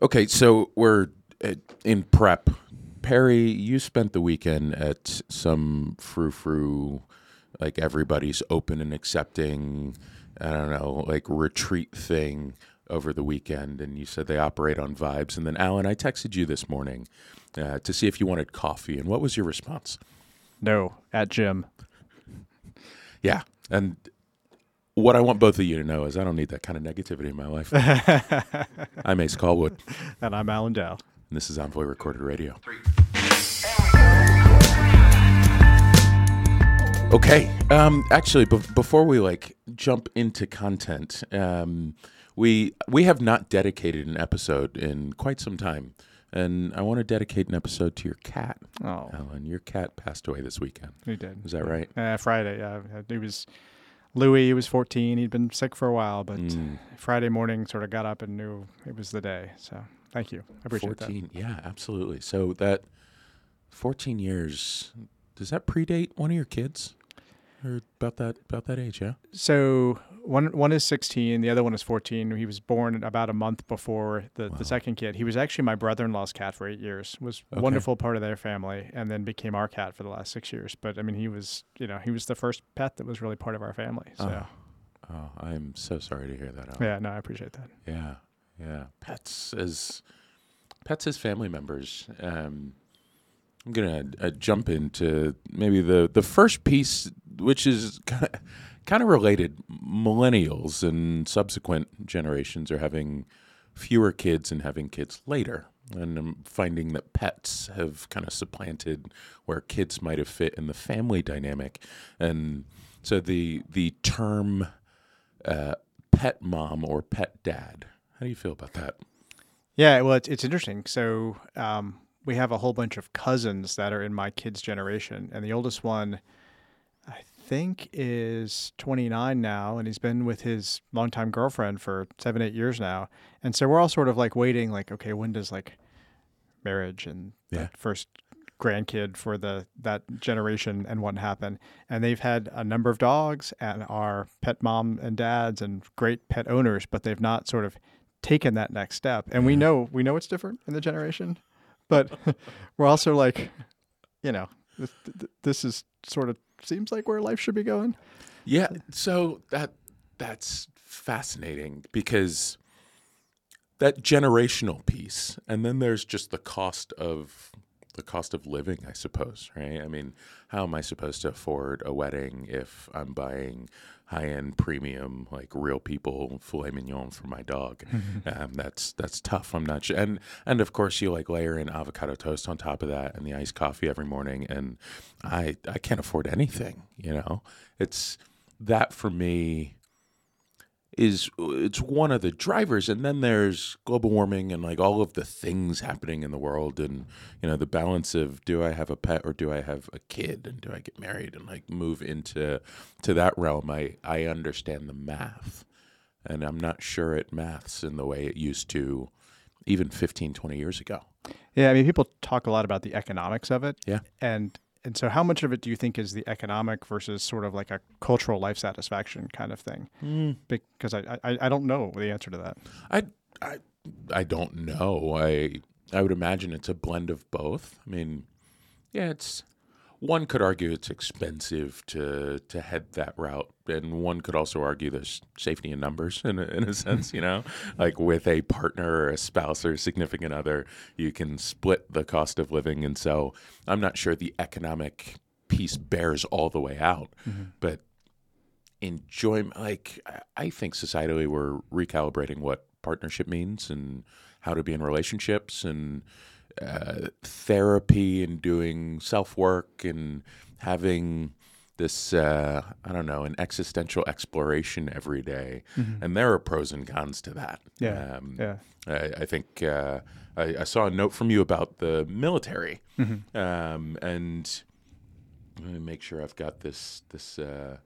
Okay, so we're uh, in prep. Perri, you spent the weekend at some frou frou, like everybody's open and accepting, I don't know, like retreat thing over the weekend. And you said they operate on vibes. And then, Alan, I texted you this morning uh, to see if you wanted coffee. And what was your response? No, at gym. Yeah. And what I want both of you to know is I don't need that kind of negativity in my life. I'm Ace Callwood, And I'm Alan Dow. and this is Envoy Recorded Radio. Okay. Um, actually, be- before we like jump into content, um, we we have not dedicated an episode in quite some time, and I want to dedicate an episode to your cat, Oh, Alan. Your cat passed away this weekend. he did. Is that right? Uh, Friday, yeah. He was Louie. He was 14. He'd been sick for a while, but Mm. Friday morning sort of got up and knew it was the day. So thank you. I appreciate 14 yeah absolutely so that 14 years does that predate one of your kids or about that about that age yeah. So one one is 16, the other one is 14. He was born about a month before the, Wow. the second kid. He was actually my brother-in-law's cat for eight years. Was a Okay. wonderful part of their family, and then became our cat for the last six years. But I mean, he was you know he was the first pet that was really part of our family. So oh, oh i'm so sorry to hear that yeah, no, I appreciate that. yeah yeah pets as pets as family members um i'm gonna uh, jump into maybe the the first piece which is kind of kind of related. Millennials and subsequent generations are having fewer kids and having kids later. And i'm finding that pets have kind of supplanted where kids might have fit in the family dynamic. And so the the term uh, pet mom or pet dad how do you feel about that? Yeah, well, it's, it's interesting. So um, we have a whole bunch of cousins that are in my kids' generation, and the oldest one, think, is 29 now, and he's been with his longtime girlfriend for seven, eight years now. And so we're all sort of like waiting, like, okay, when does like marriage and Yeah. first grandkid for the that generation and what happen and they've had a number of dogs and are pet mom and dads and great pet owners but they've not sort of taken that next step and we know we know it's different in the generation but we're also like you know this, this is sort of seems like where life should be going Yeah, so that that's fascinating because that generational piece, and then there's just the cost of the cost of living, I suppose, right? I mean, how am I supposed to afford a wedding if I'm buying high-end premium, like real people filet mignon for my dog? um, that's that's tough. I'm not sure, and and of course you like layer in avocado toast on top of that and the iced coffee every morning, and I I can't afford anything. You know, it's that for me is it's one of the drivers and then there's global warming and like all of the things happening in the world and you know the balance of do i have a pet or do i have a kid and do i get married and like move into to that realm. I i understand the math and i'm not sure it maths in the way it used to even 15 20 years ago. Yeah i mean people talk a lot about the economics of it. Yeah. and and so how much of it do you think is the economic versus sort of like a cultural life satisfaction kind of thing hmm. because I, I I don't know the answer to that. I, I, I don't know. I, I would imagine it's a blend of both. I mean, yeah, it's one could argue it's expensive to to head that route, and one could also argue there's safety in numbers in a, in a sense. You know, like with a partner or a spouse or a significant other, you can split the cost of living, and so I'm not sure the economic piece bears all the way out, mm-hmm. but enjoyment like i think societally we're recalibrating what partnership means and how to be in relationships and uh, therapy and doing self work and having this uh, i don't know an existential exploration every day. and there are pros and cons to that Yeah, um, Yeah. I, I think uh, I, I saw a note from you about the military, Mm-hmm. um, and let me make sure I've got this this uh,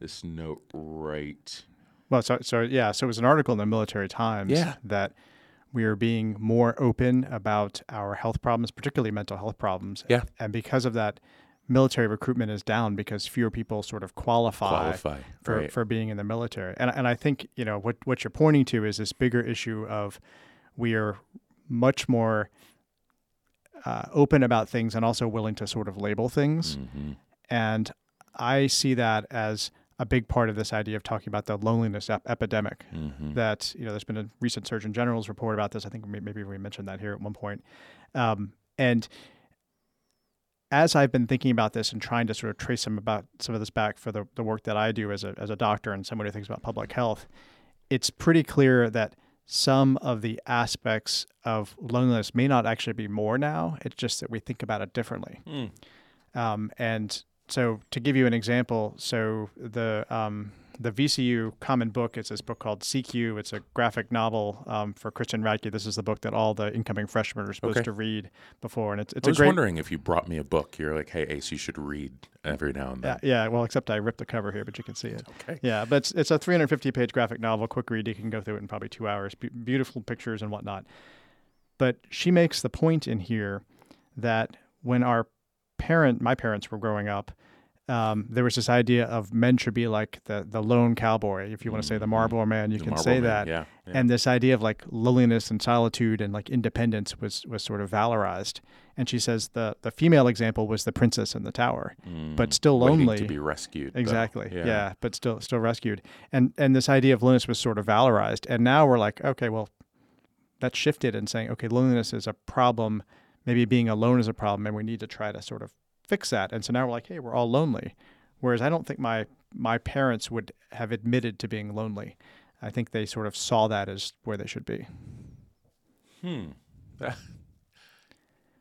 this note right. Well, sorry, so yeah, so it was an article in the Military Times Yeah. that we are being more open about our health problems, particularly mental health problems. Yeah. And because of that, military recruitment is down because fewer people sort of qualify, Qualify for, right. for being in the military. And and I think, you know, what what you're pointing to is this bigger issue of we are much more uh, open about things and also willing to sort of label things. Mhm. And I see that as a big part of this idea of talking about the loneliness ep- epidemic. Mhm. That you know, there's been a recent Surgeon General's report about this. I think maybe we mentioned that here at one point. Um, and as I've been thinking about this and trying to sort of trace some about some of this back for the, the work that I do as a as a doctor and somebody who thinks about public health, it's pretty clear that some of the aspects of loneliness may not actually be more now. It's just that we think about it differently. Mm. Um, and so, to give you an example, so the um, the VCU Common Book is this book called Seek You. It's a graphic novel um, for Kristen Radtke. This is the book that all the incoming freshmen are supposed Okay. to read before, and it's it's I a was great. wondering if you brought me a book. You're like, hey, Ace, you should read every now and Yeah, then. yeah. Well, except I ripped the cover here, but you can see it. Okay. Yeah, but it's, it's a 350 page graphic novel, quick read. You can go through it in probably two hours. Be- beautiful pictures and whatnot. But she makes the point in here that when our parent, my parents were growing up, um, there was this idea of men should be like the the lone cowboy. If you want to say the Mhm. Marlboro man, you The can Marlboro say that. Yeah. yeah. And this idea of like loneliness and solitude and like independence was was sort of valorized. And she says the the female example was the princess in the tower but Mm. still Waiting lonely. to be rescued. Exactly. Yeah. but still still rescued. And and this idea of loneliness was sort of valorized. And now we're like, okay, well, that's shifted and saying, okay, loneliness is a problem. Maybe being alone is a problem, and we need to try to sort of fix that. And so now we're like, hey, we're all lonely. Whereas I don't think my my parents would have admitted to being lonely. I think they sort of saw that as where they should be. Hmm.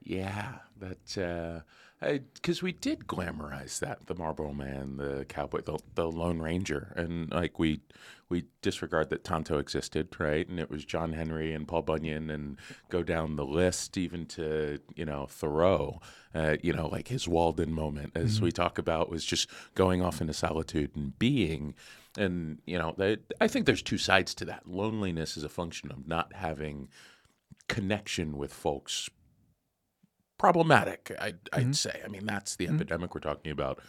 yeah, that because we did glamorize that the Marlboro Man, the cowboy, the, the Lone Ranger, and like we we disregard that Tonto existed, right? And it was John Henry and Paul Bunyan, and go down the list even to you know Thoreau, uh, you know like his Walden moment, as we talk about, was just going off into solitude and being. And you know, they, I think there's two sides to that. Loneliness is a function of not having connection with folks problematic I'd, I'd say i mean that's the epidemic we're talking about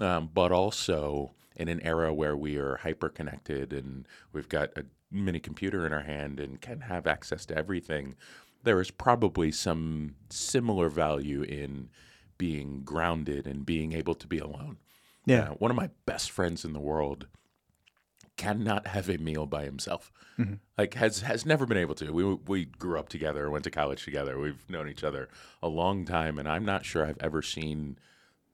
um, but also in an era where we are hyper connected and we've got a mini computer in our hand and can have access to everything there is probably some similar value in being grounded and being able to be alone Yeah. uh, one of my best friends in the world cannot have a meal by himself. Like has has never been able to. We we grew up together, went to college together. We've known each other a long time, and I'm not sure I've ever seen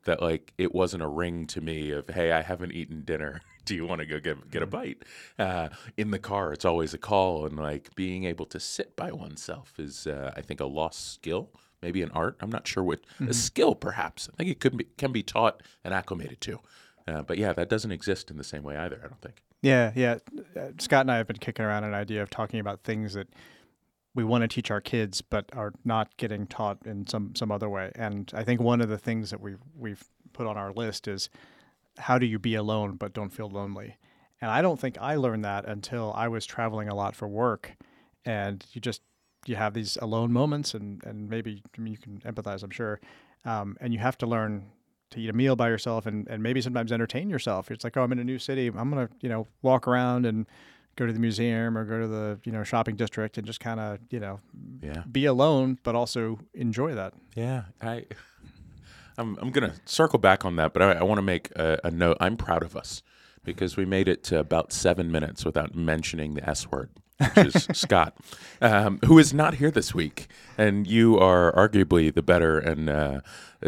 that. Like it wasn't a ring to me of hey, I haven't eaten dinner. Do you want to go get get a bite? Uh, in the car, it's always a call, and like being able to sit by oneself is, uh, I think, a lost skill. Maybe an art. I'm not sure what a skill, perhaps. I think it could be can be taught and acclimated to. Uh, but yeah, that doesn't exist in the same way either. I don't think. Yeah, yeah. Uh, Scott and I have been kicking around an idea of talking about things that we want to teach our kids, but are not getting taught in some some other way. And I think one of the things that we've we've put on our list is how do you be alone but don't feel lonely. And I don't think I learned that until I was traveling a lot for work, and you just you have these alone moments, and and maybe I mean you can empathize, I'm sure, um, and you have to learn to eat a meal by yourself and, and maybe sometimes entertain yourself. It's like, oh, I'm in a new city. I'm going to, you know, walk around and go to the museum or go to the, you know, shopping district and just kind of, you know, Yeah. be alone, but also enjoy that. Yeah, I, I'm I'm gonna circle back on that, but I, I want to make a, a note. I'm proud of us because we made it to about seven minutes without mentioning the S word, which is Scott, um, who is not here this week, and you are arguably the better and uh,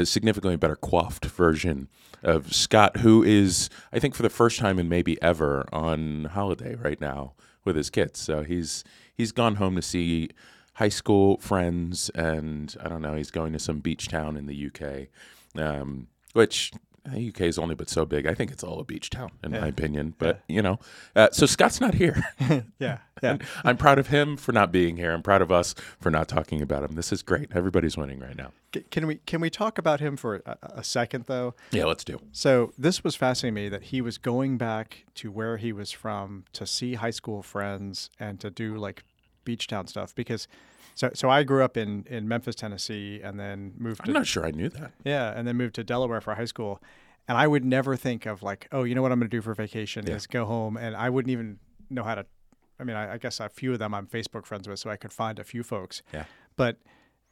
significantly better coiffed version of Scott, who is, I think, for the first time and maybe ever on holiday right now with his kids. So he's he's gone home to see high school friends, and I don't know, he's going to some beach town in the UK, um, which UK is only but so big. I think it's all a beach town, in my opinion. But you know, uh, so Scott's not here. Yeah. Yeah. And I'm proud of him for not being here. I'm proud of us for not talking about him. This is great. Everybody's winning right now. Can we, can we talk about him for a, a second though? Yeah, let's do. So this was fascinating to me that he was going back to where he was from to see high school friends and to do like beach town stuff because so so I grew up in in Memphis, Tennessee and then moved I'm to not sure I knew that. yeah, and then moved to Delaware for high school. And I would never think of like, oh, you know what I'm going to do for vacation is go home and I wouldn't even know how to I mean, I, I guess a few of them I'm Facebook friends with, so I could find a few folks. Yeah. but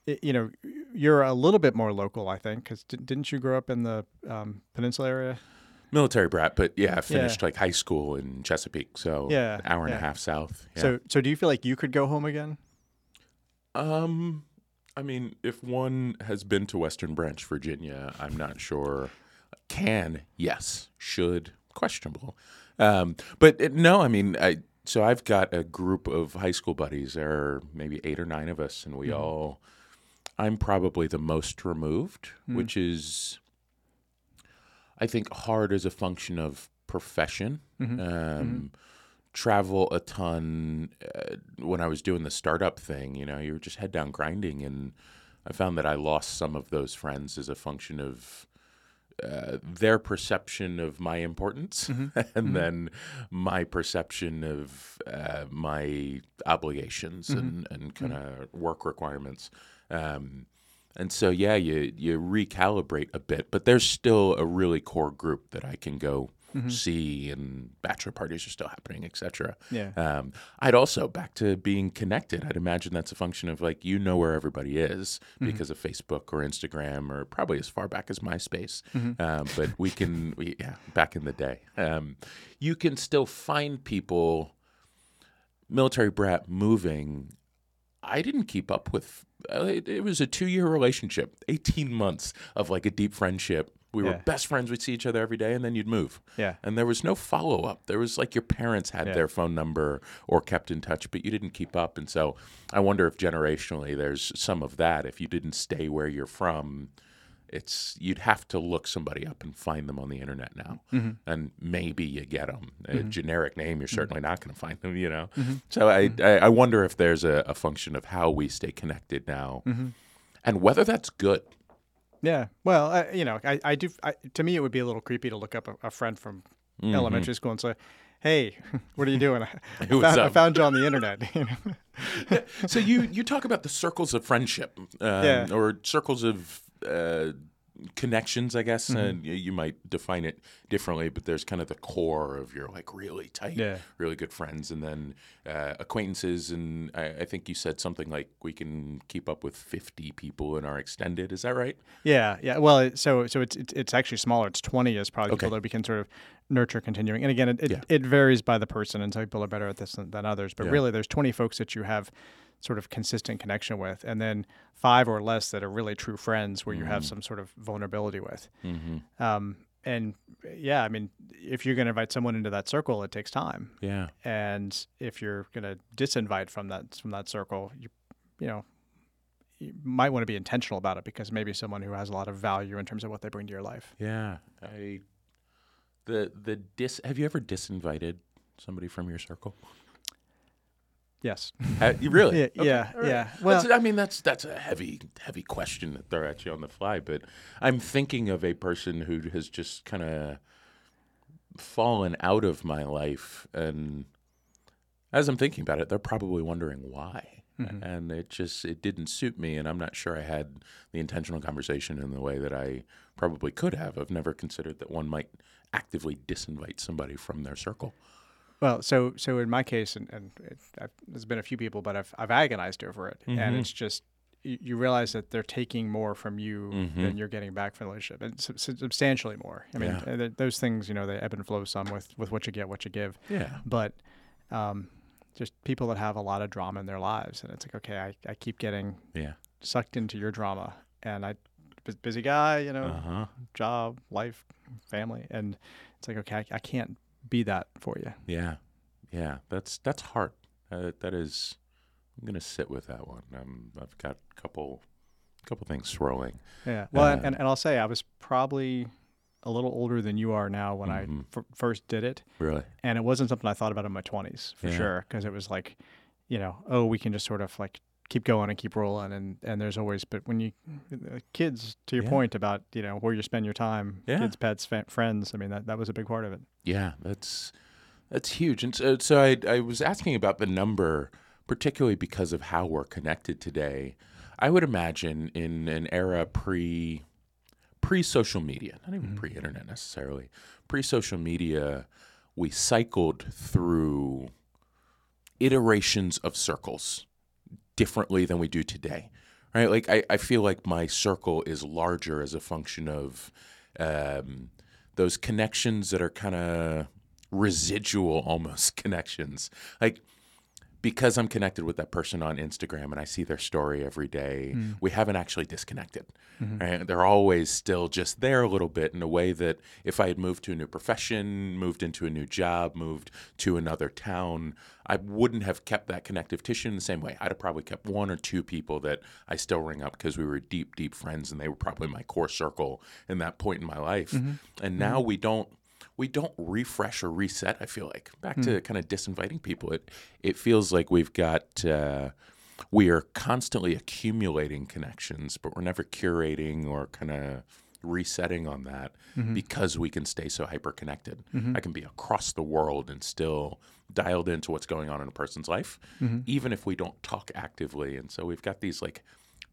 you know, you're a little bit more local, I think, because didn't you grow up in the um, peninsula area? Military brat, but yeah, I finished like high school in Chesapeake, so Yeah, an hour and yeah. a half south. Yeah. So, so do you feel like you could go home again? Um, I mean, if one has been to Western Branch, Virginia, I'm not sure. Can yes, should questionable. Um, but it, no, I mean, I so I've got a group of high school buddies. There are maybe eight or nine of us, and we all. I'm probably the most removed, which is, I think, hard as a function of profession. Um, travel a ton uh, when I was doing the startup thing. You know, you were just head down grinding, and I found that I lost some of those friends as a function of uh, their perception of my importance, and then my perception of uh, my obligations and, and kind of work requirements. Um, and so, yeah, you you recalibrate a bit, but there's still a really core group that I can go see, and bachelor parties are still happening, etc. Yeah. Um, I'd also back to being connected. I'd imagine that's a function of like you know where everybody is because of Facebook or Instagram or probably as far back as MySpace. Um, but we can, we, yeah, back in the day, um, you can still find people. Military brat moving. I didn't keep up with. Uh, it, it was a two-year relationship, eighteen months of like a deep friendship. We were best friends. We'd see each other every day, and then you'd move Yeah. and there was no follow up. There was like your parents had Yeah. their phone number or kept in touch, but you didn't keep up. And so I wonder if generationally there's some of that. If you didn't stay where you're from, it's you'd have to look somebody up and find them on the internet now, mm-hmm. and maybe you get them. A mm-hmm. generic name, you're mm-hmm. certainly not going to find them. You know, so I, I I wonder if there's a, a function of how we stay connected now, and whether that's good. Yeah. Well, I, you know, I, I do. I, to me, it would be a little creepy to look up a, a friend from Mm-hmm. elementary school and say, "Hey, what are you doing? I, found, I found you on the internet." You know? so you you talk about the circles of friendship, um, Yeah. or circles of uh, connections, I guess. Mm-hmm. And you, might define it differently, but there's kind of the core of your like really tight, Yeah. really good friends, and then uh, acquaintances. And I, I think you said something like we can keep up with 50 people in our extended. Is that right? Yeah, yeah. Well, it, so so it's, it's it's actually smaller. It's twenty is probably Okay. people that we can sort of nurture continuing. And again, it it, Yeah. it varies by the person, and some people are better at this than, than others. But Yeah. really, there's twenty folks that you have sort of consistent connection with, and then five or less that are really true friends, where you have some sort of vulnerability with. Mm-hmm. Um, and yeah, I mean, if you're going to invite someone into that circle, it takes time. Yeah. And if you're going to disinvite from that from that circle, you you know, you might want to be intentional about it because maybe someone who has a lot of value in terms of what they bring to your life. Yeah. I the the dis. Have you ever disinvited somebody from your circle? Yes. Uh, you really? Yeah, Okay, yeah, right. yeah. Well, That's- I mean, that's that's a heavy, heavy question to throw at you on the fly. But I'm thinking of a person who has just kind of fallen out of my life, and as I'm thinking about it, they're probably wondering why. Mm-hmm. And it just it didn't suit me, and I'm not sure I had the intentional conversation in the way that I probably could have. I've never considered that one might actively disinvite somebody from their circle. Well, so so in my case, and, and it, I've, there's been a few people, but I've I've agonized over it, Mm-hmm. and it's just you, you realize that they're taking more from you Mm-hmm. than you're getting back from the relationship, and sub- sub- substantially more. I mean, Yeah. th- those things, you know, they ebb and flow some with with what you get, what you give, Yeah. but um, just people that have a lot of drama in their lives, and it's like, okay, I, I keep getting Yeah. sucked into your drama, and I busy guy, you know, Uh huh. job, life, family, and it's like, okay, I, I can't be that for you. Yeah, yeah, that's that's hard. Uh, that is, I'm gonna sit with that one. Um, I've got a couple, couple things swirling. Yeah. Well, and, Uh, and, and I'll say I was probably a little older than you are now when Mhm. I f- first did it, Really? and it wasn't something I thought about in my twenties for Yeah. sure, because it was like, you know, oh, we can just sort of like keep going and keep rolling, and and there's always, but when you uh, kids, to your Yeah. point about you know where you spend your time, Yeah. kids, pets, fa- friends, I mean that that was a big part of it. Yeah, that's that's huge. And so, so I I was asking about the number, particularly because of how we're connected today. I would imagine in an era pre pre social media, not even pre internet necessarily, pre social media, we cycled through iterations of circles, differently than we do today, right? Like I, I feel like my circle is larger as a function of um, those connections that are kind of residual almost connections. Like because I'm connected with that person on Instagram and I see their story every day, mm. we haven't actually disconnected. Mm-hmm. Right? They're always still just there a little bit in a way that if I had moved to a new profession, moved into a new job, moved to another town, I wouldn't have kept that connective tissue in the same way. I'd have probably kept one or two people that I still ring up because we were deep, deep friends and they were probably my core circle in that point in my life. Mm-hmm. And mm-hmm. now we don't we don't refresh or reset. I feel like back to hmm. kind of disinviting people. It it feels like we've got uh, we are constantly accumulating connections, but we're never curating or kind of resetting on that mm-hmm. because we can stay so hyper connected. Mm-hmm. I can be across the world and still dialed into what's going on in a person's life, mm-hmm. even if we don't talk actively. And so we've got these like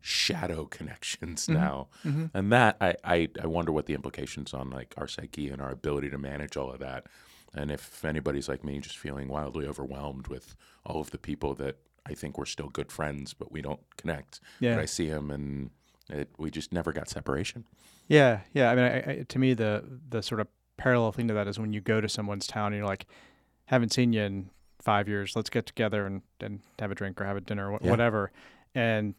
shadow connections mm-hmm. now mm-hmm. and that I, I i wonder what the implications on like our psyche and our ability to manage all of that and if anybody's like me just feeling wildly overwhelmed with all of the people that i think we're still good friends but we don't connect Yeah. but i see them and it, we just never got separation Yeah, yeah. I mean, I, I, to me, the the sort of parallel thing to that is when you go to someone's town and you're like, haven't seen you in five years. Let's get together and, and have a drink or have a dinner or wh- Yeah. whatever. And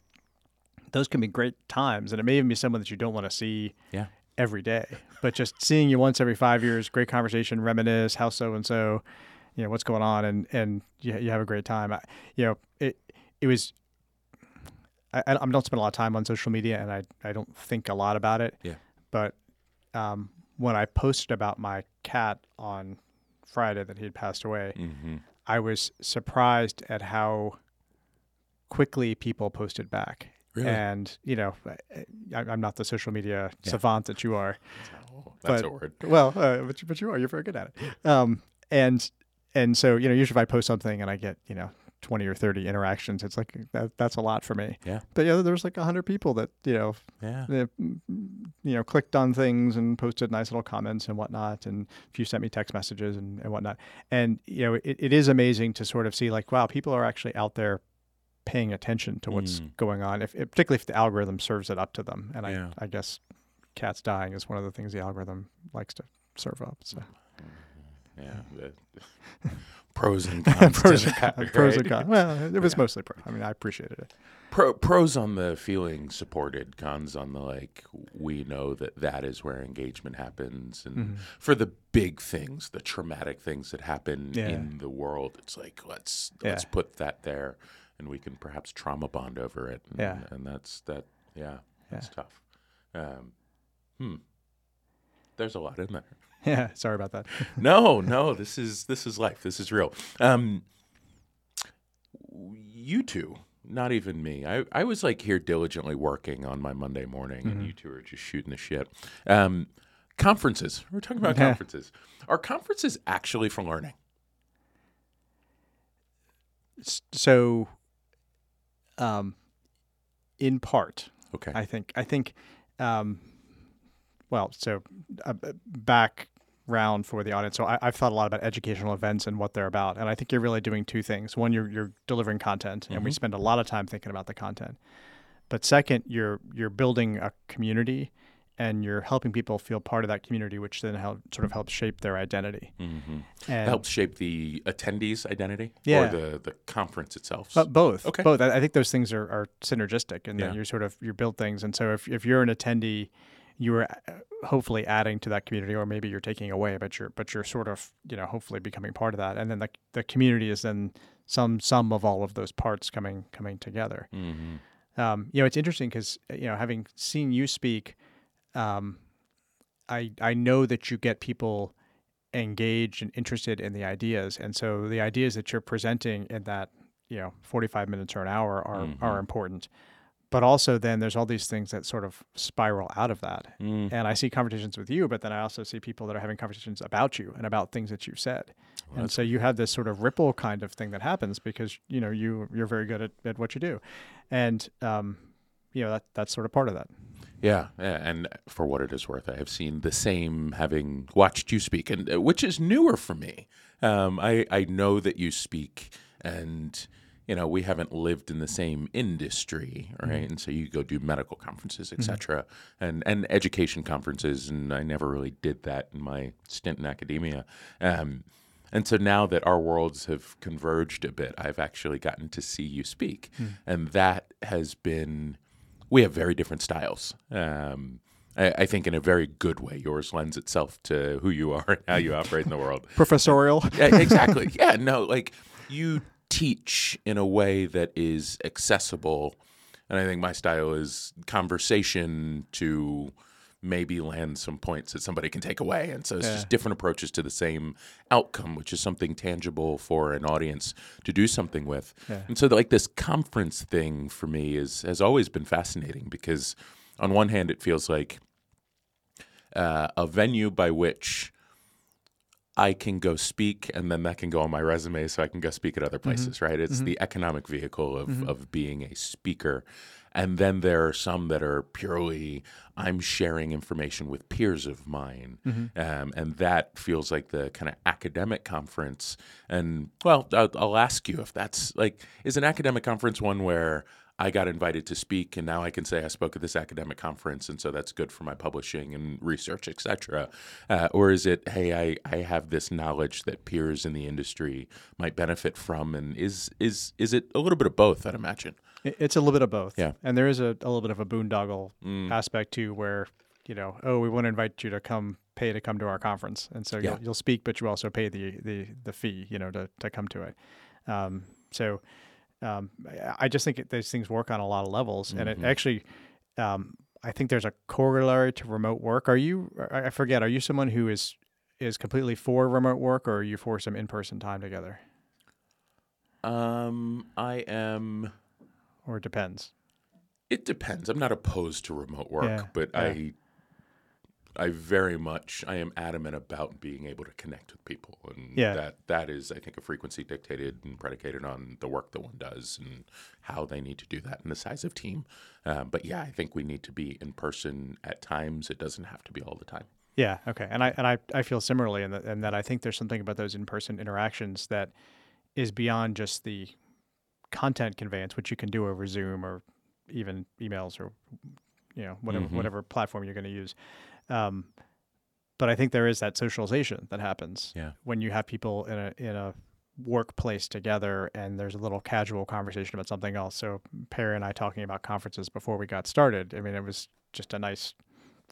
those can be great times. And it may even be someone that you don't want to see yeah every day, but just seeing you once every five years, great conversation, reminisce, how so and so, you know, what's going on, and and you, you have a great time. I, you know, it it was. I, I don't spend a lot of time on social media, and I I don't think a lot about it. Yeah. But um, when I posted about my cat on Friday that he had passed away, hmm I was surprised at how quickly people posted back. Really? And you know, I, I'm not the social media Yeah. savant that you are. that's But- a word Well, uh, but, you- but you are. You're very good at it. Um, and and so you know, usually if I post something and I get you know 20 or 30 interactions, it's like that, that's a lot for me. Yeah. But yeah, there's like 100 people that you know, yeah you know, clicked on things and posted nice little comments and whatnot, and a few sent me text messages and, and whatnot. And you know, it, it is amazing to sort of see like, wow, people are actually out there paying attention to what's Mm. going on. If particularly if the algorithm serves it up to them, and Yeah. I I guess cats dying is one of the things the algorithm likes to serve up. So. yeah the pros and cons pros, and that, cons, pros and cons. Well, it was Yeah. mostly pro. I mean, I appreciated it. Pro, pros on the feeling supported, cons on the like. We know that that is where engagement happens, and Mm-hmm. for the big things, the traumatic things that happen Yeah. in the world, it's like let's let's Yeah. put that there, and we can perhaps trauma bond over it. And, Yeah. and that's that. Yeah, that's tough. Um, hmm. There's a lot in there. Yeah, sorry about that. no, no, this is this is life. This is real. Um, you two, not even me. I, I was like here diligently working on my Monday morning, and you two are just shooting the shit. Um, conferences. We're talking about Yeah. conferences. Are conferences actually for learning? So, um, in part, Okay. I think I think, um, well, so uh, b- background for the audience. So I, I've thought a lot about educational events and what they're about, and I think you're really doing two things. One, you're you're delivering content, and we spend a lot of time thinking about the content. But second, you're you're building a community, and you're helping people feel part of that community, which then help, sort of helps shape their identity. hmm And Helps shape the attendees' identity Yeah. or the, the conference itself. But both. Okay. Both. I think those things are, are synergistic and Yeah. that you sort of you build things. And so if, if you're an attendee, you are uh, hopefully adding to that community, or maybe you're taking away, but you're but you're sort of you know hopefully becoming part of that. And then the the community is then some some of all of those parts coming coming together. hmm Um, you know, it's interesting because you know having seen you speak, um, I I know that you get people engaged and interested in the ideas, and so the ideas that you're presenting in that you know 45 minutes or an hour are are important. But also, then there's all these things that sort of spiral out of that. Mm. And I see conversations with you, but then I also see people that are having conversations about you and about things that you've said. and so you have this sort of ripple kind of thing that happens because you know you you're very good at, at what you do, and um, you know that that's sort of part of that. Yeah, yeah, and for what it is worth, I have seen the same having watched you speak, and uh, which is newer for me. Um, I I know that you speak, and you know, we haven't lived in the same industry, right? And so you go do medical conferences, et cetera, and and education conferences, and I never really did that in my stint in academia. Um, and so now that our worlds have converged a bit, I've actually gotten to see you speak, and that has been. We have very different styles. Um, I, I think in a very good way. Yours lends itself to who you are and how you operate in the world. Professorial. Yeah, exactly. yeah, no, like you teach in a way that is accessible. And I think my style is conversation to maybe land some points that somebody can take away. And so it's Yeah. just different approaches to the same outcome, which is something tangible for an audience to do something with. Yeah. And so like this conference thing for me is has always been fascinating because on one hand it feels like uh, a venue by which I can go speak, and then that can go on my resume, so I can go speak at other mm-hmm. places. Right? It's mm-hmm. the economic vehicle of mm-hmm. of being a speaker, and then there are some that are purely I'm sharing information with peers of mine, um, and that feels like the kind of academic conference. And well, I'll, I'll ask you if that's like is an academic conference one where I got invited to speak, and now I can say I spoke at this academic conference, and so that's good for my publishing and research, et cetera. Uh, or is it, hey, I, I have this knowledge that peers in the industry might benefit from, and is is is it a little bit of both? I'd imagine. It- It's a little bit of both. Yeah. And there is a, a little bit of a boondoggle aspect too, where, you know, oh, we want to invite you to come pay to come to our conference. And so Yeah. you'll, you'll speak, but you also pay the, the, the fee, you know, to, to come to it. Um, so um, I- just think it- these things work on a lot of levels. And it actually, um, I think there's a corollary to remote work. Are you, I I forget, are you someone who is, is completely for remote work or are you for some in-person time together? Um, I am. Or it depends? It depends. I'm not opposed to remote work, Yeah, but yeah. I I very much I am adamant about being able to connect with people, and Yeah. that that is I think a frequency dictated and predicated on the work that one does and how they need to do that and the size of team. Um, but yeah, I think we need to be in person at times. It doesn't have to be all the time. Yeah. Okay. And I and I, I feel similarly in that in that I think there's something about those in person interactions that is beyond just the content conveyance, which you can do over Zoom or even emails or you know whatever Mhm. whatever platform you're going to use. Um, but I think there is that socialization that happens Yeah. when you have people in a in a workplace together and there's a little casual conversation about something else. So Perri and I talking about conferences before we got started. I mean, it was just a nice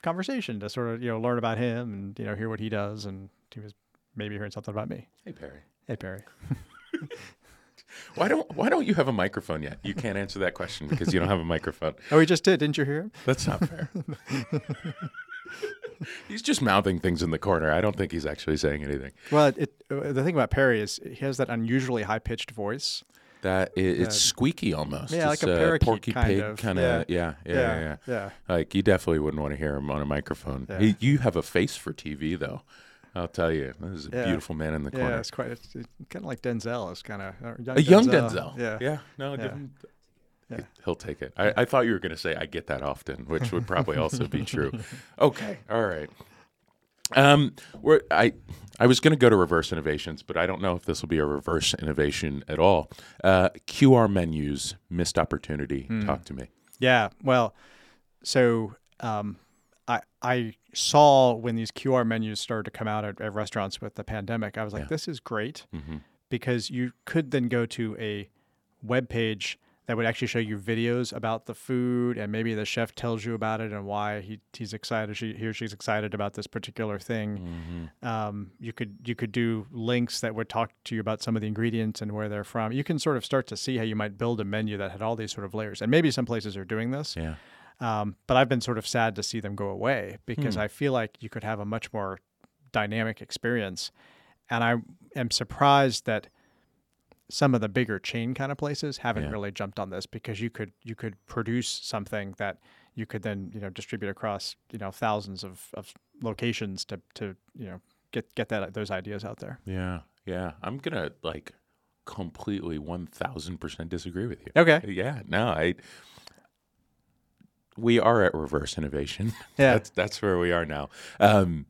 conversation to sort of you know learn about him and you know hear what he does and he was maybe hearing something about me. Hey Perri, Hey Perri. why don't why don't you have a microphone yet? You can't answer that question because you don't have a microphone. Oh, he just did, didn't you hear him? That's not fair. he's just mouthing things in the corner. I don't think he's actually saying anything. Well, it, uh, the thing about Perri is he has that unusually high pitched voice. That it's squeaky almost. Yeah, it's like a parakeet porky kind pig of. kind of. Yeah. Yeah, yeah, yeah, yeah. Like you definitely wouldn't want to hear him on a microphone. You have a face for TV though. I'll tell you, this is a Yeah. beautiful man in the corner. Yeah, it's quite. It's, kind of like Denzel. It's kind of young a young Denzel. Yeah. Yeah. No. Yeah. Give him, Yeah. He'll take it. I, I thought you were going to say I get that often, which would probably also be true. Okay. All right. Um, we're, I I was going to go to reverse innovations, but I don't know if this will be a reverse innovation at all. Uh, QR menus, missed opportunity. Hmm. Talk to me. Yeah. Well, so um, I I saw when these QR menus started to come out at, at restaurants with the pandemic. I was like, Yeah. this is great hmm because you could then go to a web page that would actually show you videos about the food and maybe the chef tells you about it and why he, he's excited she, he or she's excited about this particular thing hmm um, you could you could do links that would talk to you about some of the ingredients and where they're from you can sort of start to see how you might build a menu that had all these sort of layers and maybe some places are doing this Yeah. Um, but I've been sort of sad to see them go away because Hmm. I feel like you could have a much more dynamic experience. And I am surprised that some of the bigger chain kind of places haven't Yeah. really jumped on this because you could you could produce something that you could then you know distribute across you know thousands of, of locations to to you know get get that those ideas out there. Yeah. Yeah. I'm gonna like completely one thousand percent disagree with you. Okay. Yeah. No. I. We are at reverse innovation. Yeah. that's that's where we are now. Um,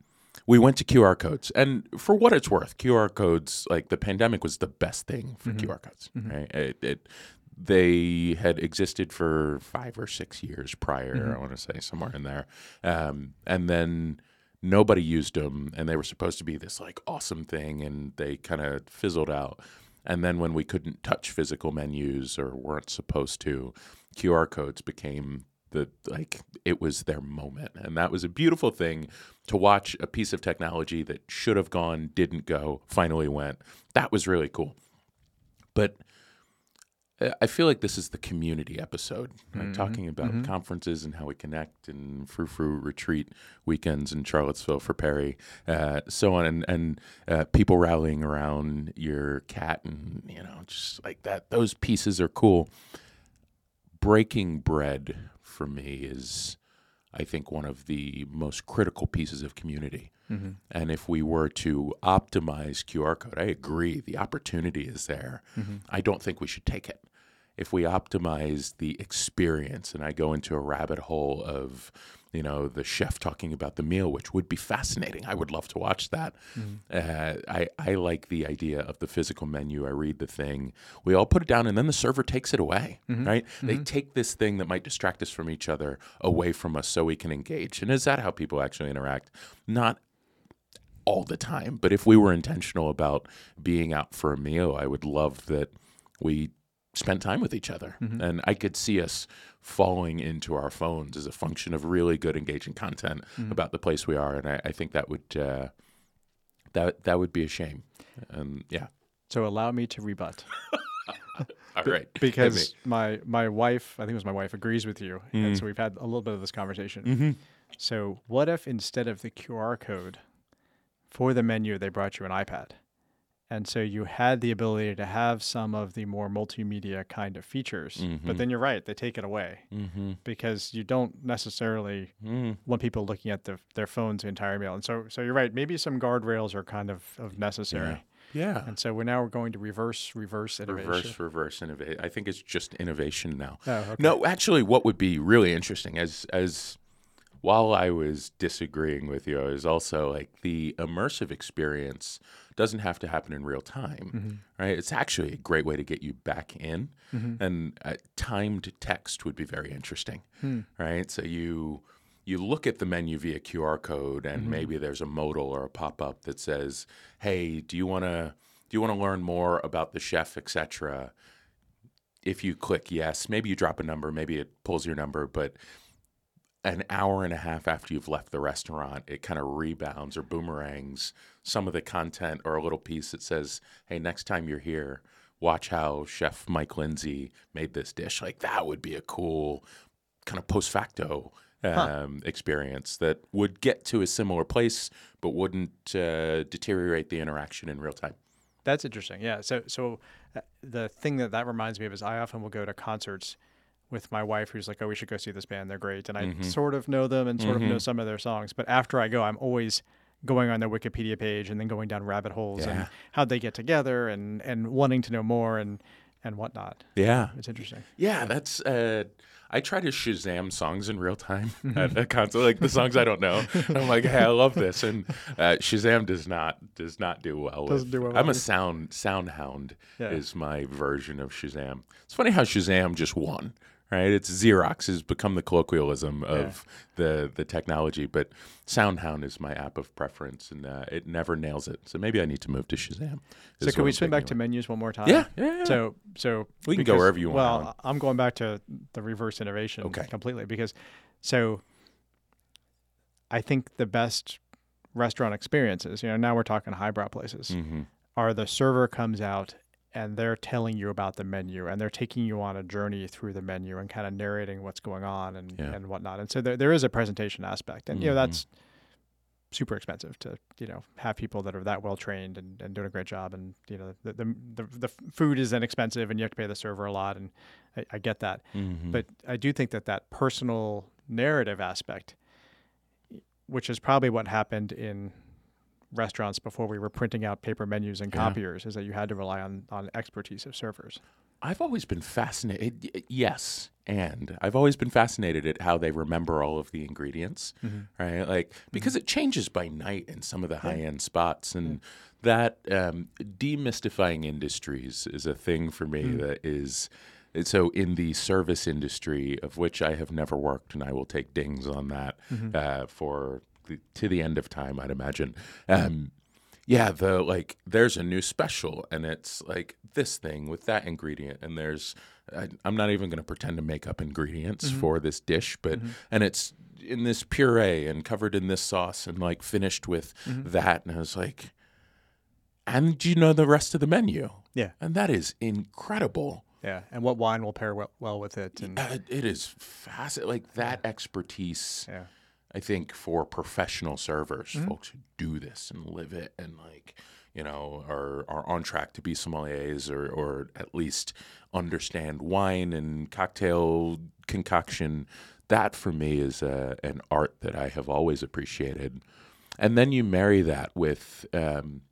we went to QR codes, and for what it's worth, QR codes like the pandemic was the best thing for QR codes. Right? It, it they had existed for five or six years prior. I want to say somewhere in there, um, and then nobody used them, and they were supposed to be this like awesome thing, and they kind of fizzled out. And then when we couldn't touch physical menus or weren't supposed to, QR codes became the like it was their moment and that was a beautiful thing to watch a piece of technology that should have gone didn't go finally went that was really cool but uh, I feel like this is the community episode, right? talking about conferences and how we connect, and frou frou retreat weekends in Charlottesville for Perri, uh, so on, and and uh, people rallying around your cat, and you know, just like that. Those pieces are cool. Breaking bread for me is, I think, one of the most critical pieces of community. Mm-hmm. And if we were to optimize QR code, I agree, the opportunity is there. Mm-hmm. I don't think we should take it. If we optimize the experience, and I go into a rabbit hole of, you know, the chef talking about the meal, which would be fascinating. I would love to watch that. Mm-hmm. Uh, I, I like the idea of the physical menu. I read the thing. We all put it down, and then the server takes it away, mm-hmm. right? They mm-hmm. take this thing that might distract us from each other away from us so we can engage. And is that how people actually interact? Not all the time. But if we were intentional about being out for a meal, I would love that we spent time with each other. Mm-hmm. And I could see us falling into our phones as a function of really good, engaging content mm-hmm. about the place we are. And I, I think that would uh, that that would be a shame. And yeah, So allow me to rebut all right. Because my my wife, I think it was my wife, agrees with you, and mm-hmm. so we've had a little bit of this conversation. So what if instead of the QR code for the menu, they brought you an iPad, and so you had the ability to have some of the more multimedia kind of features, but then you're right, they take it away mm-hmm. because you don't necessarily want people looking at the, their phones the entire meal. And so, so you're right. Maybe some guardrails are kind of, of necessary. Yeah. And so we're now we're going to reverse reverse innovation. Reverse, reverse innovate. I think it's just innovation now. Oh, okay. No, actually, what would be really interesting as as while I was disagreeing with you, I was also like the immersive experience doesn't have to happen in real time, mm-hmm. right? It's actually a great way to get you back in, mm-hmm. and uh, timed text would be very interesting, hmm. right? So you you look at the menu via QR code, and mm-hmm. maybe there's a modal or a pop up that says, "Hey, do you want to do you want to learn more about the chef, etc." If you click yes, maybe you drop a number, maybe it pulls your number, but an hour and a half after you've left the restaurant, it kind of rebounds or boomerangs some of the content or a little piece that says, "Hey, next time you're here, watch how Chef Mike Lindsay made this dish." Like that would be a cool kind of post facto um, experience that would get to a similar place, but wouldn't uh, deteriorate the interaction in real time. That's interesting. Yeah. So so uh, the thing that that reminds me of is I often will go to concerts with my wife who's like, "Oh, we should go see this band. They're great." And I Mm-hmm. sort of know them and sort of know some of their songs, but after I go, I'm always going on their Wikipedia page and then going down rabbit holes Yeah. and how'd they get together and and wanting to know more and and whatnot. Yeah, It's interesting. Yeah, that's. Uh, I try to Shazam songs in real time at a concert, like the songs I don't know. I'm like, hey, I love this, and uh, Shazam does not does not do well. Doesn't with, do well I'm a sound SoundHound. Yeah. Is my version of Shazam. It's funny how Shazam just won. Right, it's Xerox has become the colloquialism of the the technology, but SoundHound is my app of preference, and uh, it never nails it. So maybe I need to move to Shazam. So can we swing back to menus one more time? Yeah, yeah, yeah. So so We can go wherever you want, Well. I'm going back to the reverse innovation Okay. completely because so I think the best restaurant experiences, you know, now we're talking highbrow places, Mhm. are the server comes out and they're telling you about the menu and they're taking you on a journey through the menu and kind of narrating what's going on and, Yeah. and whatnot. And so there, there is a presentation aspect. And, you know, Mhm. that's super expensive to, you know, have people that are that well trained and, and doing a great job. And, you know, the, the, the, the food is inexpensive and you have to pay the server a lot. And I, I get that. Mhm. But I do think that that personal narrative aspect, which is probably what happened in restaurants before we were printing out paper menus and Yeah. copiers is that you had to rely on on expertise of servers. I've always been fascinated. Yes, and I've always been fascinated at how they remember all of the ingredients, right? Like because it changes by night in some of the high end spots, and that um, demystifying industries is a thing for me that is. So in the service industry, of which I have never worked, and I will take dings on that uh, for the, to the end of time, I'd imagine. Um, yeah, the like there's a new special and it's like this thing with that ingredient and there's I, I'm not even going to pretend to make up ingredients for this dish, but and it's in this puree and covered in this sauce and like finished with that and I was like and you know the rest of the menu. Yeah. And that is incredible. Yeah, and what wine will pair well, well with it? And Uh, it is fascinating. Like that expertise. yeah, I think for professional servers, folks who do this and live it and like, you know, are are on track to be sommeliers or or at least understand wine and cocktail concoction, that for me is a, an art that I have always appreciated. And then you marry that with um,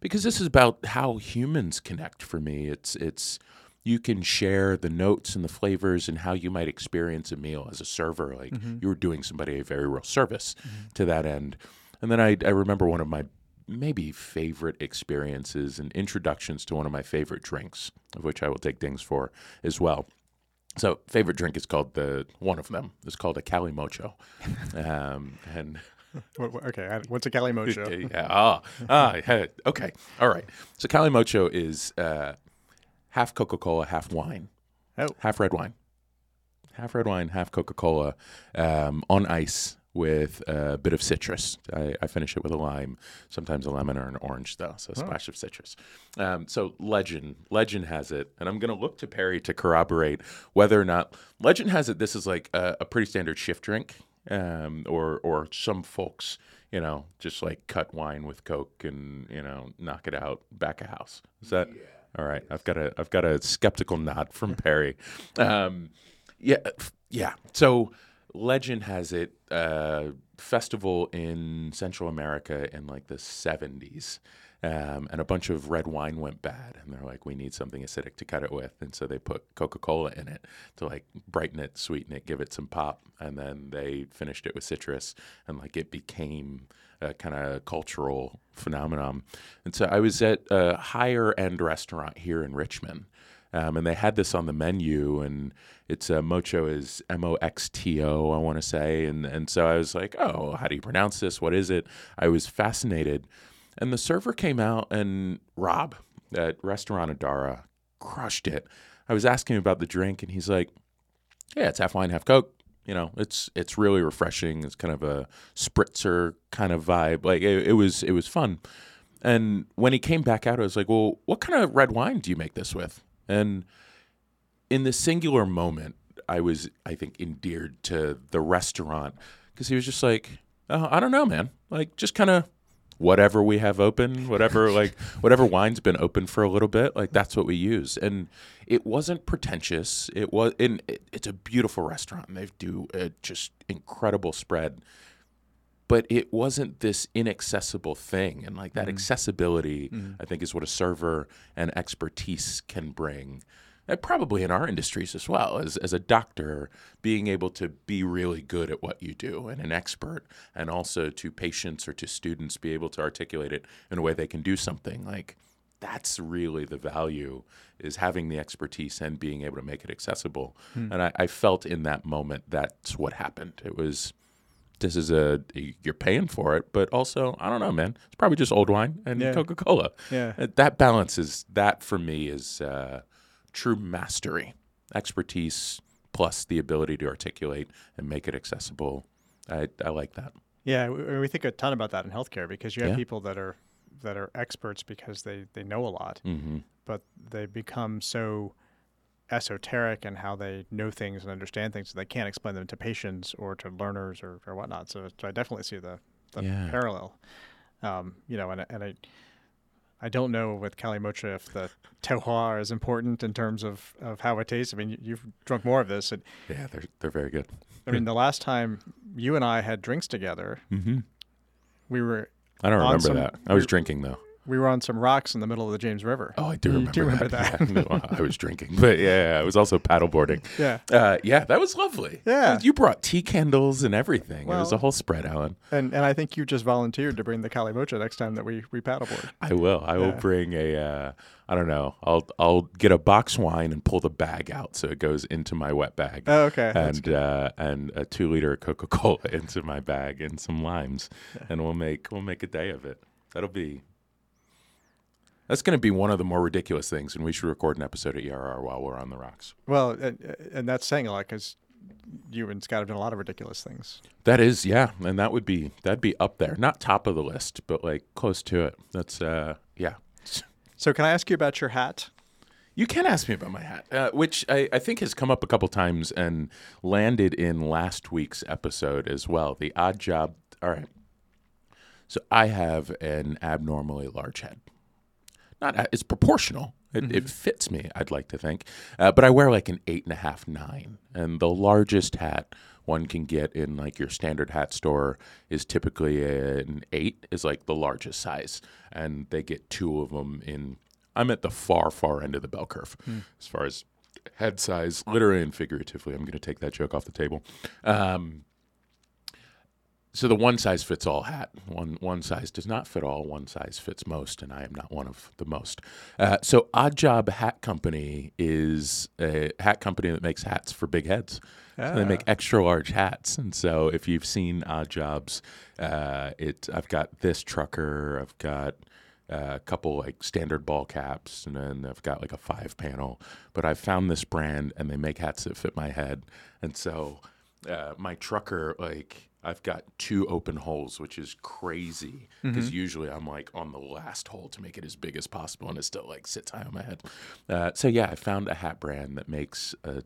because this is about how humans connect for me. It's it's you can share the notes and the flavors and how you might experience a meal as a server. Like you were doing somebody a very real service to that end. And then I, I remember one of my maybe favorite experiences and introductions to one of my favorite drinks, of which I will take dings for as well. So favorite drink is called the one of them is called a Kalimotxo, um, and okay. What's a kalimotxo? yeah. Ah, ah, okay. All right. So Kalimotxo is uh, half Coca Cola, half wine. Oh. Half red wine. Half red wine, half Coca Cola um, on ice with a bit of citrus. I, I finish it with a lime, sometimes a lemon or an orange, though. So a splash of citrus. Um, so Legend, Legend has it, and I'm going to look to Perri to corroborate whether or not Legend has it. This is like a, a pretty standard shift drink, um, or or some folks, you know, just like cut wine with Coke and you know knock it out back of house. Is that all right? I've got a I've got a skeptical nod from Perri. Um, yeah, yeah. So legend has it. Uh, festival in Central America in like the '70s, um, and a bunch of red wine went bad, and they're like, "We need something acidic to cut it with," and so they put Coca-Cola in it to like brighten it, sweeten it, give it some pop, and then they finished it with citrus, and like it became a kind of cultural phenomenon. And so I was at a higher end restaurant here in Richmond. Um, and they had this on the menu, and it's uh, Mocho is M O X T O, I want to say, and and so I was like, oh, how do you pronounce this? What is it? I was fascinated, and the server came out, and Rob at Restaurant Adara crushed it. I was asking him about the drink, and he's like, yeah, it's half wine, half Coke. You know, it's it's really refreshing. It's kind of a spritzer kind of vibe. Like it, it was it was fun. And when he came back out, I was like, well, what kind of red wine do you make this with? And in the singular moment, I was, I think, endeared to the restaurant because he was just like, oh, I don't know, man. Like, just kind of whatever we have open, whatever, like, whatever wine's been open for a little bit, like, that's what we use. And it wasn't pretentious. It was, and it, it's a beautiful restaurant, and they do a just incredible spread. But it wasn't this inaccessible thing. And like that mm-hmm. accessibility mm-hmm. i think is what a server and expertise can bring and probably in our industries as well as, as a doctor being able to be really good at what you do and an expert and also to patients or to students be able to articulate it in a way they can do something like that's really the value is having the expertise and being able to make it accessible and I, I felt in that moment that's what happened it was this is a you're paying for it, but also I don't know, man. It's probably just old wine and Yeah. Coca Cola. Yeah. that balance is that for me is uh, true mastery, expertise plus the ability to articulate and make it accessible. I I like that. Yeah, we, we think a ton about that in healthcare because you have Yeah. people that are that are experts because they they know a lot, hmm but they become so esoteric and how they know things and understand things that they can't explain them to patients or to learners or, or whatnot. So, so I definitely see the, the Yeah. parallel. Um, you know, and, and I I don't know with Kalimotxo if the terroir is important in terms of, of how it tastes. I mean, you, you've drunk more of this. And, Yeah, they're they're very good. I mean, the last time you and I had drinks together, Mm-hmm. we were I don't remember some- that. I was drinking though. We were on some rocks in the middle of the James River. Oh, I do remember, do remember that. that. Yeah, no, I was drinking, but yeah, yeah, I was also paddleboarding. Yeah. Uh, yeah, that was lovely. Yeah. you brought tea candles and everything. it was a whole spread, Alan. And and I think you just volunteered to bring the Kalimotxo next time that we we paddleboard. I will. I will bring a. Uh, I don't know. I'll I'll get a box wine and pull the bag out so it goes into my wet bag. Oh, okay. And uh, and a two liter Coca Cola into my bag and some limes, and we'll make we'll make a day of it. That'll be. That's going to be one of the more ridiculous things, and we should record an episode of ERR while we're on the rocks. Well, and, and that's saying a lot because you and Scott have done a lot of ridiculous things. That is, yeah, and that would be that'd be up there, not top of the list, but like close to it. That's uh, yeah. So can I ask you about your hat? You can ask me about my hat, uh, which I, I think has come up a couple times and landed in last week's episode as well. The odd job. All right. So I have an abnormally large head. Not it's proportional. It, it fits me. I'd like to think, uh, but I wear like an eight and a half, nine, and the largest hat one can get in like your standard hat store is typically an eight is like the largest size, and they get two of them in. I'm at the far, far end of the bell curve as far as head size, literally and figuratively. I'm going to take that joke off the table. Um, so the one size fits all hat. One one size does not fit all. One size fits most, and I am not one of the most. Uh, so Odd Job Hat Company is a hat company that makes hats for big heads. So they make extra large hats, and so if you've seen Odd Jobs, uh, it I've got this trucker. I've got uh, a couple like standard ball caps, and then I've got like a five panel. But I've found this brand, and they make hats that fit my head, and so uh, my trucker like I've got two open holes, which is crazy because usually I'm like on the last hole to make it as big as possible, and it still like sits high on my head. Uh, so yeah, I found a hat brand that makes a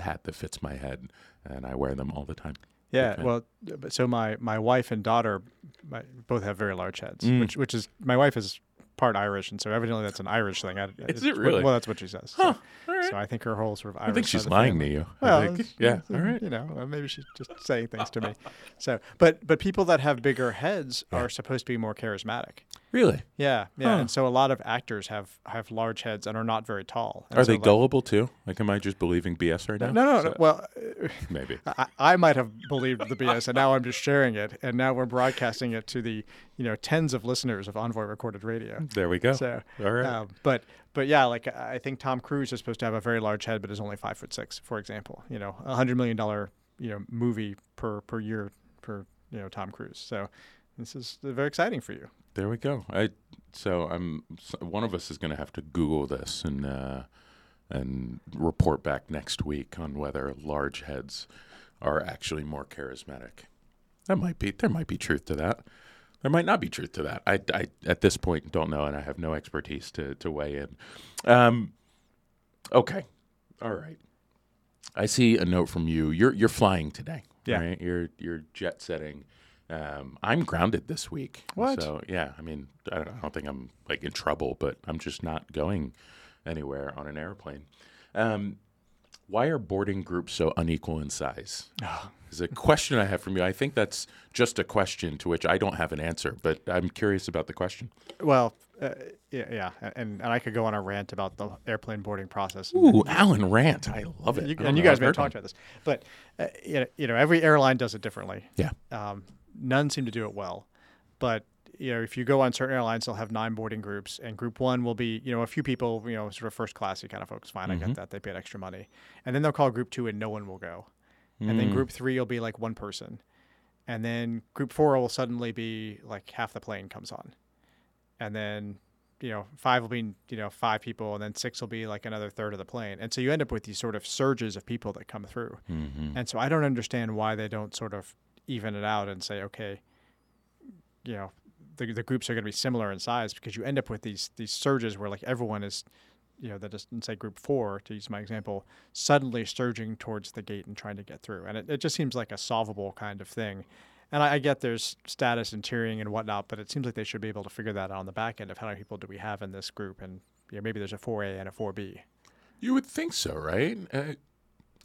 hat that fits my head, and I wear them all the time. Yeah, well, so my my wife and daughter my, both have very large heads, Mm. which which is my wife is part Irish, and so evidently that's an Irish thing. I, Is it really? Well, that's what she says. Huh, So, right. so I think her whole sort of Irish. I think she's lying family- to you. Well, think- yeah, all right. You know, uh, maybe she's just saying things to me. So, but but people that have bigger heads are supposed to be more charismatic. Really? Yeah, yeah. Huh. And so a lot of actors have have large heads and are not very tall. And Are so, they like- gullible too? Like, am I just believing BS right No, now? no, no. So- well, maybe. I, I might have believed the BS, and now I'm just sharing it, and now we're broadcasting it to the you know tens of listeners of Envoy Recorded Radio. There we go. So, all right. um, but but yeah, like I think Tom Cruise is supposed to have a very large head, but is only five foot six, for example. You know, a hundred million dollar you know movie per per year for you know Tom Cruise. So this is very exciting for you. There we go. I so I'm one of us is going to have to Google this and uh, and report back next week on whether large heads are actually more charismatic. That might be there might be truth to that. There might not be truth to that. I, I at this point don't know, and I have no expertise to to weigh in. Um, okay, all right. I see a note from you. You're you're flying today. Yeah. Right? You're you're jet setting. Um, I'm grounded this week. What? So yeah, I mean, I don't, I don't think I'm like in trouble, but I'm just not going anywhere on an airplane. Um, why are boarding groups so unequal in size? Is a question I have from you. I think that's just a question to which I don't have an answer, but I'm curious about the question. Well, uh, yeah, yeah, and and I could go on a rant about the airplane boarding process. Ooh, Alan Rant. I love it. You, and you guys may have talked about this, but uh, you, know, you know, every airline does it differently. Yeah. Um, none seem to do it well, but you know, if you go on certain airlines, they'll have nine boarding groups, and group one will be, you know, a few people, you know, sort of first class, you kind of folks. Fine, I Mm-hmm. get that. They paid extra money, and then they'll call group two, and no one will go, and Mm. then group three will be like one person, and then group four will suddenly be like half the plane comes on, and then you know five will be you know five people and then six will be like another third of the plane and so you end up with these sort of surges of people that come through Mhm. and so i don't understand why they don't sort of even it out and say okay you know the, the groups are going to be similar in size because you end up with these these surges where like everyone is you know that is in, say group four to use my example suddenly surging towards the gate and trying to get through and it, it just seems like a solvable kind of thing and I, I get there's status and tiering and whatnot, but it seems like they should be able to figure that out on the back end of how many people do we have in this group, and you know, maybe there's a 4A and a 4B. You would think so, right? Uh,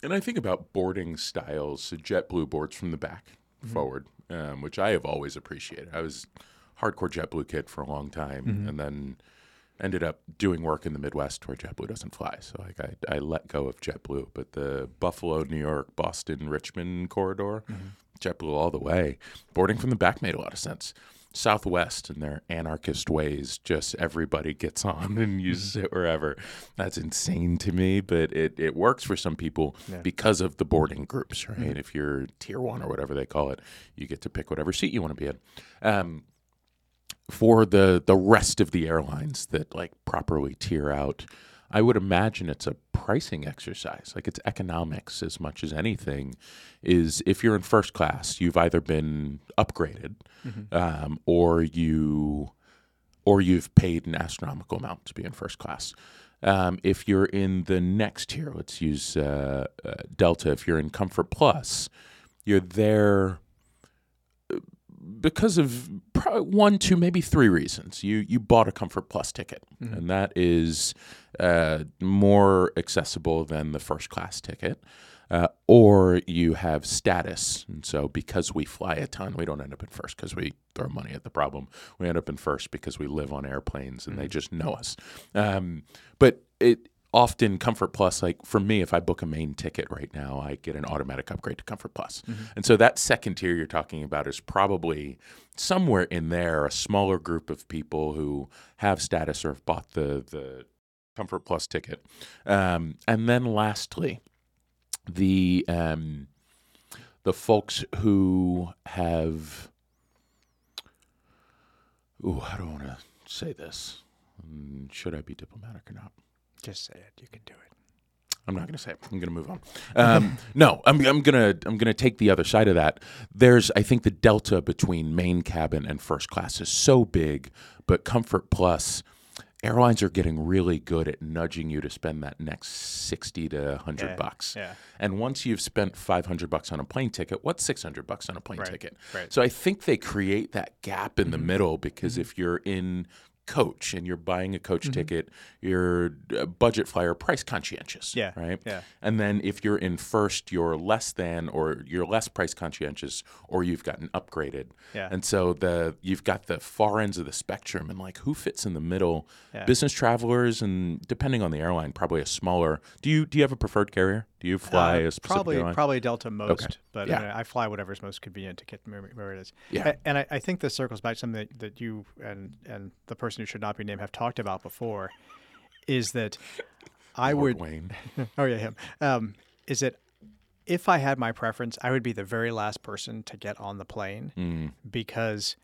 and I think about boarding styles. So JetBlue boards from the back forward, um, which I have always appreciated. I was hardcore JetBlue kid for a long time, Mhm. and then ended up doing work in the Midwest where JetBlue doesn't fly. So like I, I let go of JetBlue, but the Buffalo, New York, Boston, Richmond corridor, JetBlue all the way. Boarding from the back made a lot of sense. Southwest and their anarchist ways, just everybody gets on and uses it wherever. That's insane to me, but it, it works for some people Yeah. because of the boarding groups, right? If you're tier one or whatever they call it, you get to pick whatever seat you want to be in. Um, for the the rest of the airlines that like properly tier out i would imagine it's a pricing exercise. Like it's economics as much as anything is if you're in first class you've either been upgraded um, or you or you've paid an astronomical amount to be in first class. Um, if you're in the next tier let's use uh, uh, delta if you're in comfort plus you're there because of one, two, maybe three reasons. You you bought a Comfort Plus ticket, and that is uh, more accessible than the first class ticket. Uh, or you have status, and so because we fly a ton, we don't end up in first because we throw money at the problem. We end up in first because we live on airplanes and they just know us. Um, but it often Comfort Plus, like for me, if I book a main ticket right now, I get an automatic upgrade to Comfort Plus. And so that second tier you're talking about is probably somewhere in there, a smaller group of people who have status or have bought the the Comfort Plus ticket. Um, and then lastly, the um, the folks who have ooh, how do I want to say this? Mm, Should I be diplomatic or not? Just say it. You can do it. I'm not going to say it. I'm going to move on. Um, no, I'm, I'm going to I'm going to take the other side of that. There's I think the delta between main cabin and first class is so big, but Comfort Plus airlines are getting really good at nudging you to spend that next 60 to 100 Yeah, bucks. yeah. And once you've spent 500 bucks on a plane ticket, what's 600 bucks on a plane Right, ticket? right. So I think they create that gap in the Mm-hmm. middle because if you're in coach and you're buying a coach Mm-hmm. ticket, you're a budget flyer price conscientious. Yeah, Right. yeah. And then if you're in first, you're less than or you're less price conscientious or you've gotten upgraded. Yeah. And so the you've got the far ends of the spectrum and like who fits in the middle? Yeah. Business travelers and depending on the airline, probably a smaller. Do you do you have a preferred carrier? Do you fly Uh, a specific probably airline? probably Delta most, but Yeah. I, mean, I fly whatever's most convenient to get where, where it is. Yeah. A- and I, I think this circles back to something that, that you and and the person who should not be named have talked about before, is that I Lord would Wayne. oh yeah him um, is that if I had my preference, I would be the very last person to get on the plane Mm. because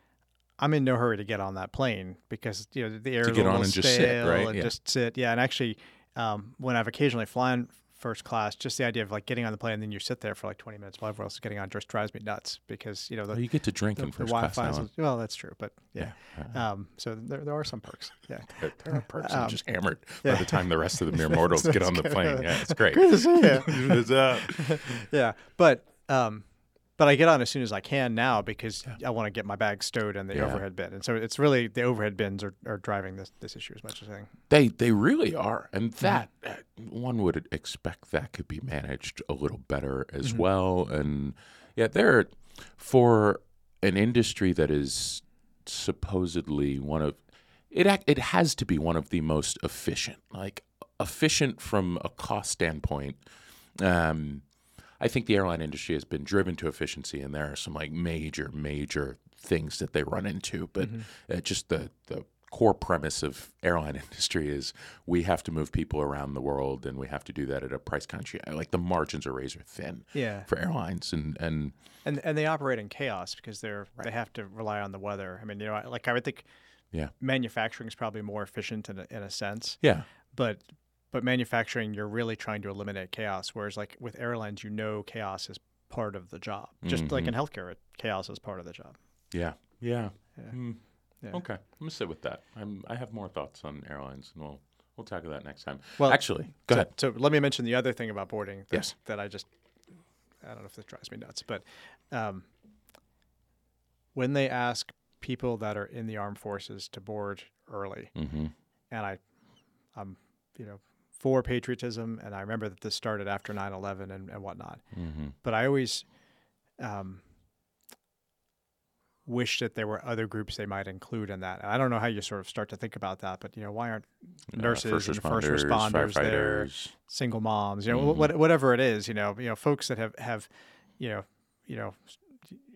I'm in no hurry to get on that plane because you know the air is get a on and just sit, right? and Yeah. just sit. Yeah, and actually, um, when I've occasionally flown first class, just the idea of like getting on the plane and then you sit there for like 20 minutes while everyone else is getting on just drives me nuts because you know the, you get to drink the, in the first class now. well, that's true, but yeah. Yeah. Um, so there, there are some perks. Yeah. There, there are perks. I'm Um, just hammered yeah. by the time the rest of the mere mortals get on the plane. Yeah, it's great. Good to see you. Yeah, but um, but I get on as soon as I can now because I want to get my bag stowed in the Yeah. overhead bin, and so it's really the overhead bins are, are driving this this issue as much as anything. They they really are, and that uh, one would expect that could be managed a little better as well. And yeah, there for an industry that is supposedly one of it. It has to be one of the most efficient, like efficient from a cost standpoint. Um, I think the airline industry has been driven to efficiency, and there are some like major, major things that they run into. But uh, just the the core premise of airline industry is we have to move people around the world, and we have to do that at a price conscious. Like the margins are razor thin Yeah, for airlines, and and and and they operate in chaos because they're they have to rely on the weather. I mean, you know, like I would think yeah, manufacturing is probably more efficient in a, in a sense, yeah, but but manufacturing you're really trying to eliminate chaos. Whereas like with airlines, you know, chaos is part of the job. Just like in healthcare, chaos is part of the job. yeah, yeah. Yeah. Yeah. Okay, I'm gonna sit with that. I'm I have more thoughts on airlines, and we'll we'll tackle that next time. Well, actually, go so, ahead. So let me mention the other thing about boarding. That, Yes. That I just, I don't know if this drives me nuts, but um, when they ask people that are in the armed forces to board early, Mm-hmm. and I, I'm, you know, for patriotism, and I remember that this started after 9/11 and, and whatnot. Mm-hmm. But I always, um, wish that there were other groups they might include in that. And I don't know how you sort of start to think about that, but you know, why aren't Uh, nurses first and first responders, there, single moms, you know, Mhm. what, whatever it is, you know, you know, folks that have have, you know, you know,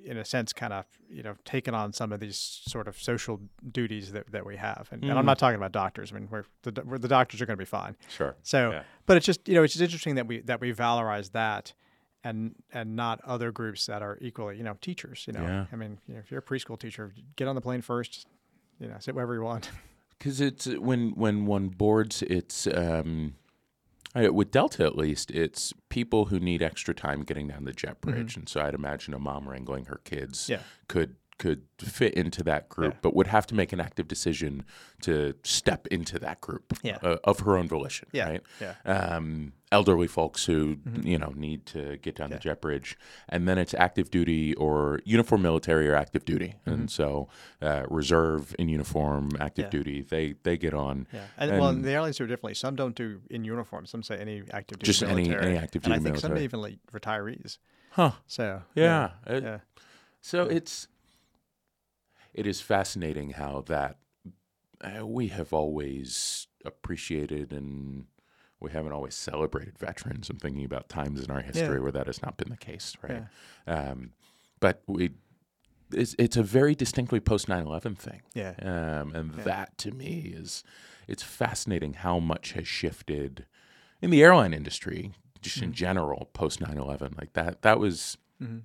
in a sense, kind of, you know, taken on some of these sort of social duties that, that we have. And, and I'm not talking about doctors. I mean, we're the, we're, the doctors are going to be fine. Sure. So, Yeah. but it's just you know it's just interesting that we that we valorize that, and and not other groups that are equally you know teachers. You know, Yeah. I mean, you know, if you're a preschool teacher, get on the plane first. You know, sit wherever you want. Because it's when when one boards, it's um, With Delta at least, it's people who need extra time getting down the jet bridge, and so I'd imagine a mom wrangling her kids Mm-hmm. Yeah. could could fit into that group, Yeah. but would have to make an active decision to step into that group Yeah. uh, of her own volition, Yeah. right? Yeah. Um, elderly folks who Mhm. you know need to get down Yeah. the jet bridge, and then it's active duty or uniform military or active duty, Mhm. and so uh, reserve in uniform, active Yeah. duty, they they get on. Yeah, and, well, And- the airlines do differently. Some don't do in uniform. Some say any active duty Just any- military. any active and I duty think some military. even like retirees. Huh. So Yeah. It- yeah, So it's it is fascinating how that uh, we have always appreciated and we haven't always celebrated veterans. I'm thinking about times in our history where that has not been the case, right? Um, but we it's, it's a very distinctly post 9/11 thing. yeah, Um, and Yeah. that to me is it's fascinating how much has shifted in the airline industry just in Mhm. general post 9/11 like that that was hmm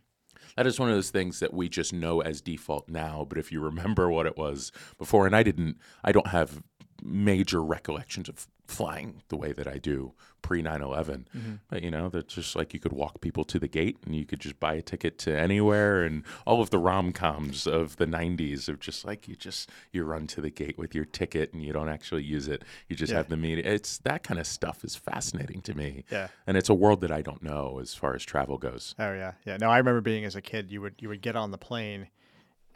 that is one of those things that we just know as default now but if you remember what it was before and I didn't I don't have major recollections of flying the way that I do pre 9/11 hmm but you know, that's just like you could walk people to the gate and you could just buy a ticket to anywhere and all of the rom coms of the nineties of just like you just you run to the gate with your ticket and you don't actually use it. You just Yeah. have the meeting. It's that kind of stuff is fascinating to me. yeah. And it's a world that I don't know as far as travel goes. Oh yeah, yeah. No, I remember being as a kid. You would you would get on the plane,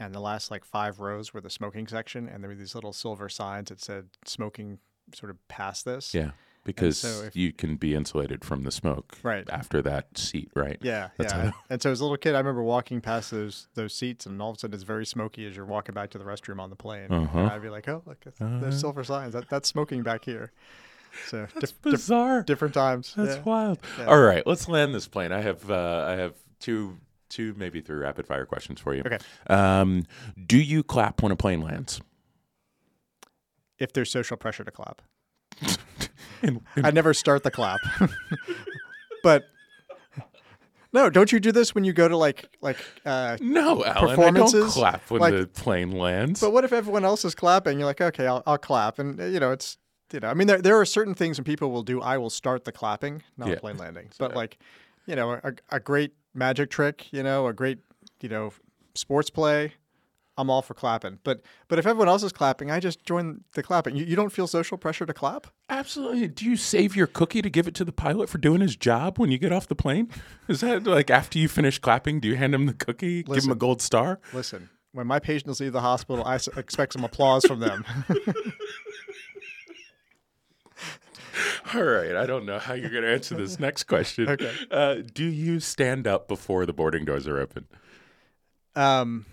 and the last like five rows were the smoking section, and there were these little silver signs that said "smoking" sort of past this. Yeah. Because so if- you can be insulated from the smoke Right. after that seat, right? Yeah, That's yeah. how- And so as a little kid, I remember walking past those those seats, and all of a sudden it's very smoky as you're walking back to the restroom on the plane. Uh-huh. And I'd be like, "Oh, look, it's- Uh-huh. there's silver signs. That, that's smoking back here." So That's diff- diff- bizarre. different times. That's yeah. wild. Yeah. All right, let's land this plane. I have uh, I have two two maybe three rapid fire questions for you. Okay. Um, do you clap when a plane lands? If there's social pressure to clap, And- and- I never start the clap. but no, don't you do this when you go to like like? Uh, no, Alan, I don't clap when like- the plane lands. but what if everyone else is clapping? You're like, okay, I'll, I'll clap, and you know, it's you know, I mean, there there are certain things when people will do. I will start the clapping, not Yeah. plane landing, but like, you know, a, a great magic trick, you know, a great you know sports play. I'm all for clapping, but but if everyone else is clapping, I just join the clapping. You, you don't feel social pressure to clap? Absolutely. Do you save your cookie to give it to the pilot for doing his job when you get off the plane? Is that like after you finish clapping, do you hand him the cookie, give him a gold star? Listen, when my patients leave the hospital, I expect some applause from them. All right, I don't know how you're going to answer this next question. Okay. Uh, do you stand up before the boarding doors are open? Um,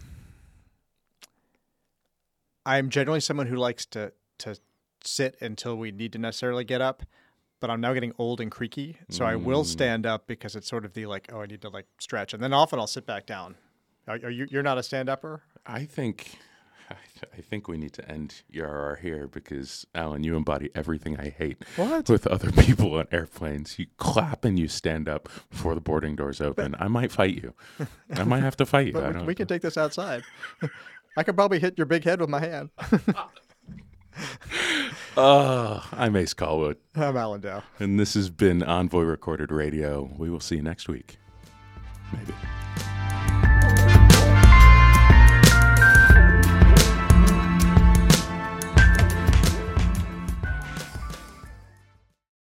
I'm generally someone who likes to to sit until we need to necessarily get up, but I'm now getting old and creaky, so I will Mm. stand up because it's sort of the like, oh, I need to like stretch, and then often I'll sit back down. Are, are you? You're not a stand upper? I think I, th- I think we need to end ERR here because Alan, you embody everything I hate What? with other people on airplanes. You clap and you stand up before the boarding doors open. I might fight you. I might have to fight you. But we, don't we can take this outside. I could probably hit your big head with my hand. Oh, I'm Ace Callwood, I'm Alan Dow. and this has been Envoy Recorded Radio. We will see you next week. Maybe.